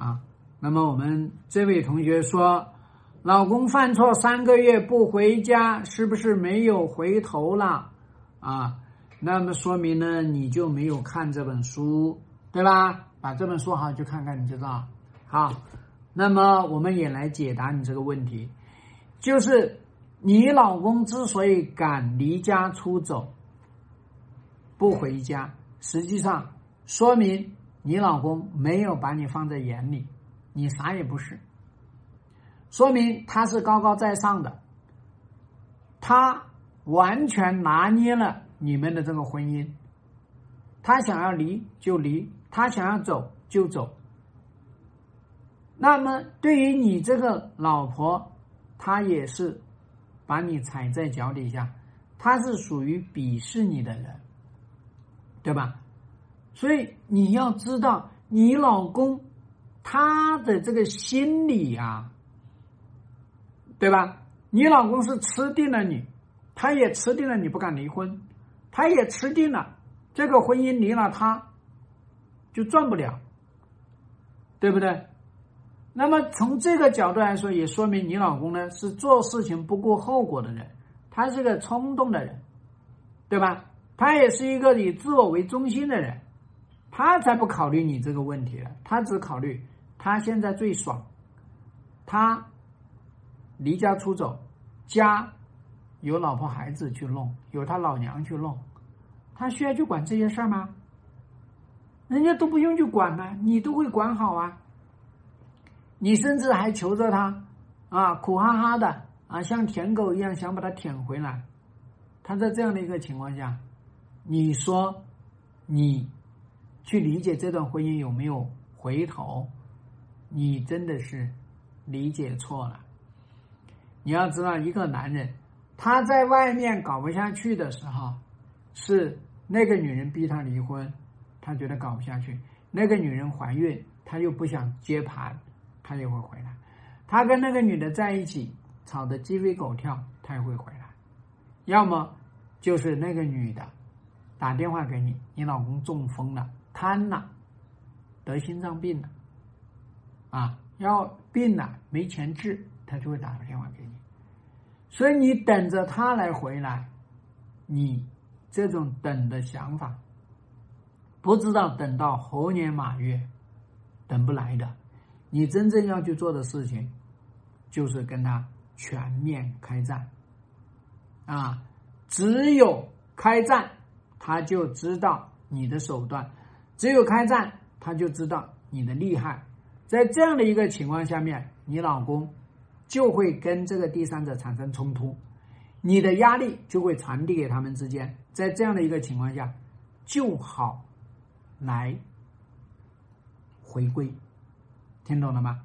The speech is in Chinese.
啊。那么我们这位同学说，老公犯错三个月不回家，是不是没有回头了啊？那么说明呢，你就没有看这本书，对吧？把这本书好去看看，你就知道。好，那么我们也来解答你这个问题，就是你老公之所以敢离家出走，不回家，实际上说明你老公没有把你放在眼里，你啥也不是，说明他是高高在上的，他完全拿捏了你们的这个婚姻，他想要离就离，他想要走就走。那么，对于你这个老婆，她也是把你踩在脚底下，她是属于鄙视你的人，对吧？所以你要知道，你老公他的这个心理啊，对吧？你老公是吃定了你，他也吃定了你不敢离婚，他也吃定了这个婚姻离了他就赚不了，对不对？那么从这个角度来说，也说明你老公呢是做事情不顾后果的人，他是个冲动的人，对吧？他也是一个以自我为中心的人，他才不考虑你这个问题了，他只考虑他现在最爽，他离家出走，家有老婆孩子去弄，有他老娘去弄，他需要去管这些事儿吗？人家都不用去管吗？你都会管好啊。你甚至还求着他，啊，苦哈哈的啊，像舔狗一样想把他舔回来。他在这样的一个情况下，你说你去理解这段婚姻有没有回头？你真的是理解错了。你要知道，一个男人他在外面搞不下去的时候，是那个女人逼他离婚，他觉得搞不下去；那个女人怀孕，他又不想接盘。他也会回来，他跟那个女的在一起吵得鸡飞狗跳，他也会回来。要么就是那个女的打电话给你，你老公中风了，瘫了，得心脏病了，啊，要病了没钱治，他就会打个电话给你。所以你等着他来回来，你这种等的想法，不知道等到猴年马月，等不来的。你真正要去做的事情，就是跟他全面开战，啊，只有开战，他就知道你的手段；只有开战，他就知道你的厉害。在这样的一个情况下面，你老公就会跟这个第三者产生冲突，你的压力就会传递给他们之间。在这样的一个情况下，就好来回归。听懂了吗？